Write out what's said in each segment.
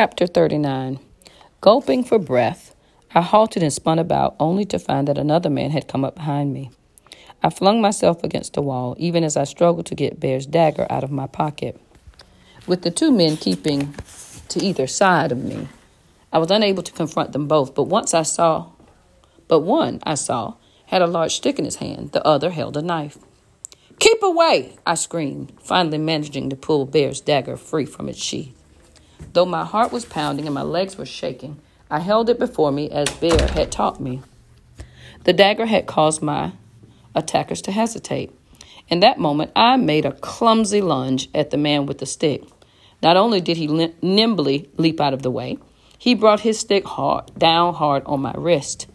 Chapter 39 Gulping for breath, I halted and spun about, only to find that another man had come up behind me. I flung myself against the wall, even as I struggled to get Bear's dagger out of my pocket. With the two men keeping to either side of me, I was unable to confront them both, but once I saw, but one I saw had a large stick in his hand, the other held a knife. Keep away! I screamed, finally managing to pull Bear's dagger free from its sheath. Though my heart was pounding and my legs were shaking, I held it before me as Bear had taught me. The dagger had caused my attackers to hesitate. In that moment, I made a clumsy lunge at the man with the stick. Not only did he nimbly leap out of the way, he brought his stick hard, down hard on my wrist.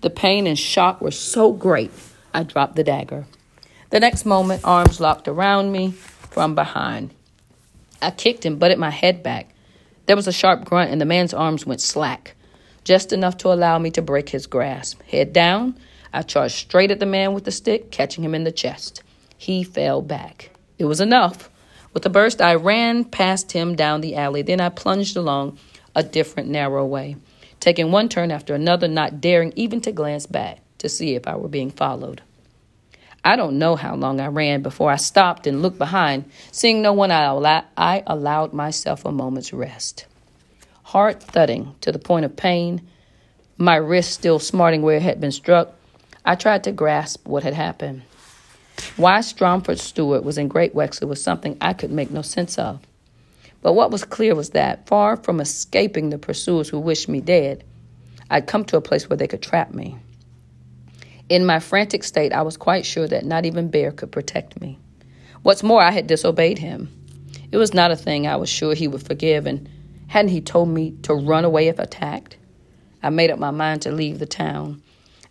The pain and shock were so great, I dropped the dagger. The next moment, arms locked around me from behind. I kicked and butted my head back. There was a sharp grunt, and the man's arms went slack, just enough to allow me to break his grasp. Head down, I charged straight at the man with the stick, catching him in the chest. He fell back. It was enough. With a burst, I ran past him down the alley. Then I plunged along a different narrow way, taking one turn after another, not daring even to glance back to see if I were being followed. I don't know how long I ran before I stopped and looked behind. Seeing no one, I, I allowed myself a moment's rest. Heart thudding to the point of pain, my wrist still smarting where it had been struck, I tried to grasp what had happened. Why Stromford steward was in Great Wexley was something I could make no sense of. But what was clear was that, far from escaping the pursuers who wished me dead, I'd come to a place where they could trap me. In my frantic state, I was quite sure that not even Bear could protect me. What's more, I had disobeyed him. It was not a thing I was sure he would forgive, and hadn't he told me to run away if attacked? I made up my mind to leave the town.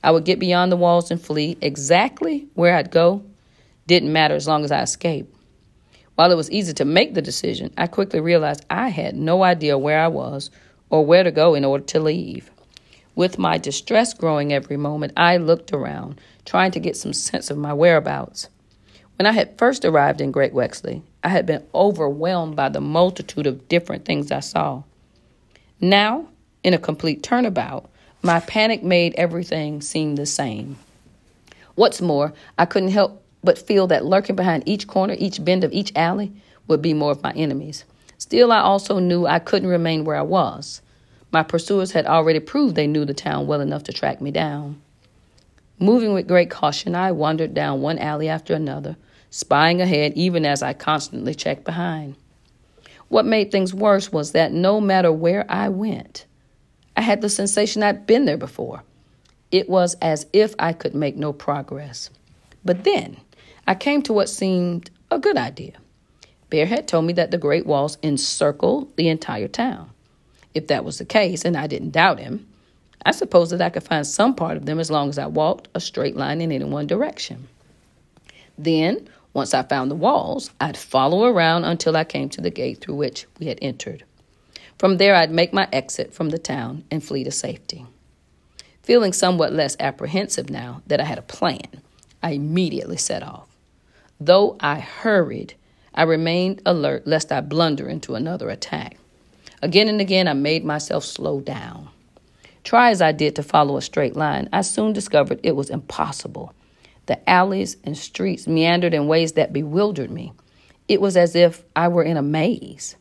I would get beyond the walls and flee. Exactly where I'd go didn't matter as long as I escaped. While it was easy to make the decision, I quickly realized I had no idea where I was or where to go in order to leave. With my distress growing every moment, I looked around, trying to get some sense of my whereabouts. When I had first arrived in Great Wexley, I had been overwhelmed by the multitude of different things I saw. Now, in a complete turnabout, my panic made everything seem the same. What's more, I couldn't help but feel that lurking behind each corner, each bend of each alley, would be more of my enemies. Still, I also knew I couldn't remain where I was. My pursuers had already proved they knew the town well enough to track me down. Moving with great caution, I wandered down one alley after another, spying ahead even as I constantly checked behind. What made things worse was that no matter where I went, I had the sensation I'd been there before. It was as if I could make no progress. But then I came to what seemed a good idea. Bear had told me that the Great Walls encircle the entire town. If that was the case, and I didn't doubt him, I suppose that I could find some part of them as long as I walked a straight line in any one direction. Then, once I found the walls, I'd follow around until I came to the gate through which we had entered. From there, I'd make my exit from the town and flee to safety. Feeling somewhat less apprehensive now that I had a plan, I immediately set off. Though I hurried, I remained alert lest I blunder into another attack. Again and again, I made myself slow down. Try as I did to follow a straight line, I soon discovered it was impossible. The alleys and streets meandered in ways that bewildered me. It was as if I were in a maze.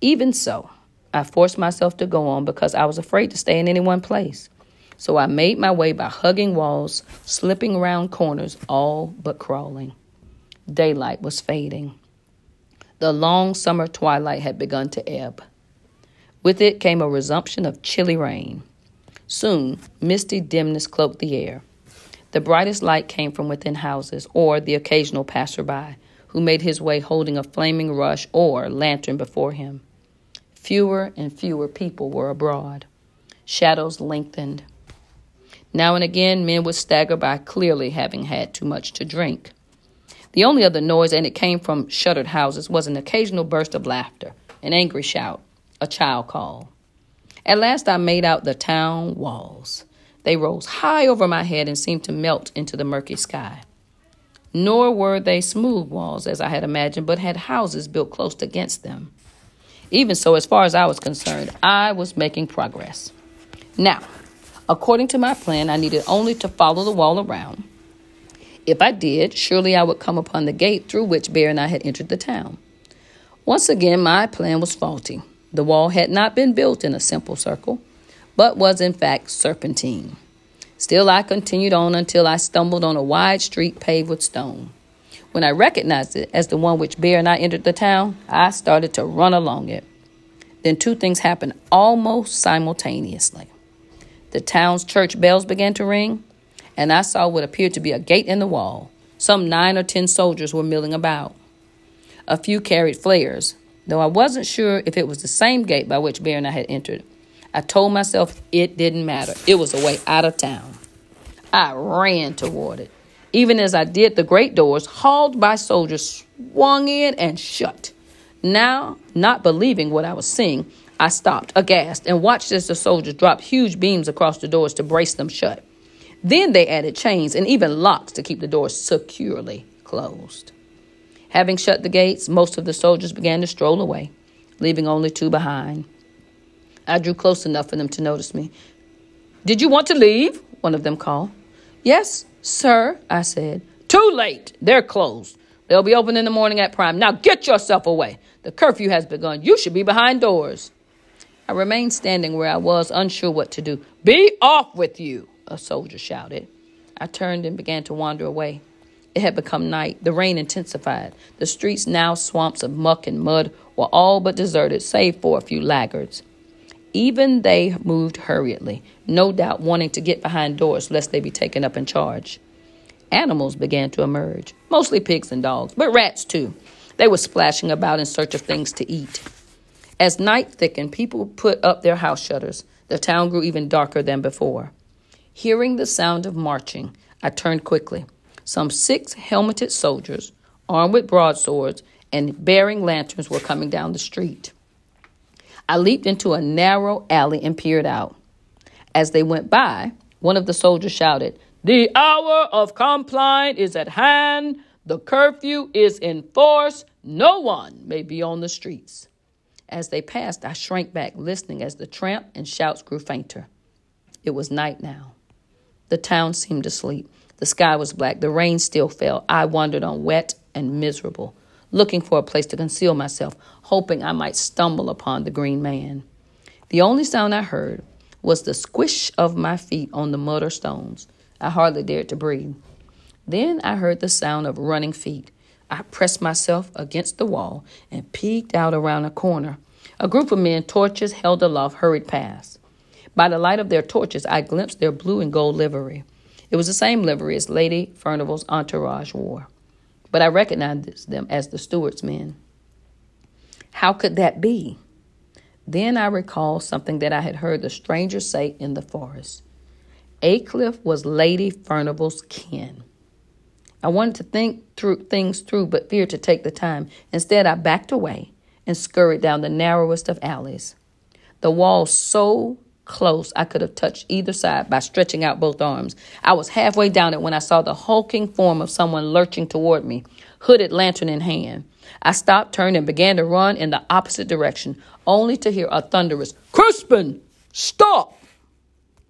Even so, I forced myself to go on because I was afraid to stay in any one place. So I made my way by hugging walls, slipping around corners, all but crawling. Daylight was fading. The long summer twilight had begun to ebb. With it came a resumption of chilly rain. Soon, misty dimness cloaked the air. The brightest light came from within houses or the occasional passerby who made his way holding a flaming rush or lantern before him. Fewer and fewer people were abroad. Shadows lengthened. Now and again, men would stagger by, clearly having had too much to drink. The only other noise, and it came from shuttered houses, was an occasional burst of laughter, an angry shout, a child call. At last I made out the town walls. They rose high over my head and seemed to melt into the murky sky. Nor were they smooth walls, as I had imagined, but had houses built close against them. Even so, as far as I was concerned, I was making progress. Now, according to my plan, I needed only to follow the wall around. If I did, surely I would come upon the gate through which Bear and I had entered the town. Once again, my plan was faulty. The wall had not been built in a simple circle, but was in fact serpentine. Still, I continued on until I stumbled on a wide street paved with stone. When I recognized it as the one which Bear and I entered the town, I started to run along it. Then two things happened almost simultaneously. The town's church bells began to ring, and I saw what appeared to be a gate in the wall. Some nine or ten soldiers were milling about. A few carried flares, though I wasn't sure if it was the same gate by which Bear and I had entered. I told myself it didn't matter. It was a way out of town. I ran toward it. Even as I did, the great doors, hauled by soldiers, swung in and shut. Now, not believing what I was seeing, I stopped, aghast, and watched as the soldiers dropped huge beams across the doors to brace them shut. Then they added chains and even locks to keep the doors securely closed. Having shut the gates, most of the soldiers began to stroll away, leaving only two behind. I drew close enough for them to notice me. Did you want to leave? One of them called. Yes, Sir, I said. Too late. They're closed. They'll be open in the morning at prime. Now get yourself away. The curfew has begun. You should be behind doors. I remained standing where I was, unsure what to do. Be off with you, a soldier shouted. I turned and began to wander away. It had become night. The rain intensified. The streets, now swamps of muck and mud, were all but deserted, save for a few laggards. Even they moved hurriedly, no doubt wanting to get behind doors lest they be taken up in charge. Animals began to emerge, mostly pigs and dogs, but rats too. They were splashing about in search of things to eat. As night thickened, people put up their house shutters. The town grew even darker than before. Hearing the sound of marching, I turned quickly. Some six helmeted soldiers, armed with broadswords and bearing lanterns, were coming down the street. I leaped into a narrow alley and peered out. As they went by, one of the soldiers shouted, The hour of compline is at hand. The curfew is in force. No one may be on the streets. As they passed, I shrank back, listening as the tramp and shouts grew fainter. It was night now. The town seemed asleep. The sky was black. The rain still fell. I wandered on wet and miserable looking for a place to conceal myself, hoping I might stumble upon the green man. The only sound I heard was the squish of my feet on the mud or stones. I hardly dared to breathe. Then I heard the sound of running feet. I pressed myself against the wall and peeked out around a corner. A group of men, torches held aloft, hurried past. By the light of their torches, I glimpsed their blue and gold livery. It was the same livery as Lady Furnival's entourage wore but I recognized them as the steward's men. How could that be? Then I recalled something that I had heard the stranger say in the forest. Aycliffe was Lady Furnival's kin. I wanted to think through things through, but feared to take the time. Instead, I backed away and scurried down the narrowest of alleys. The wall so close I could have touched either side by stretching out both arms. I was halfway down it when I saw the hulking form of someone lurching toward me, hooded lantern in hand. I stopped, turned, and began to run in the opposite direction, only to hear a thunderous, Crispin, stop!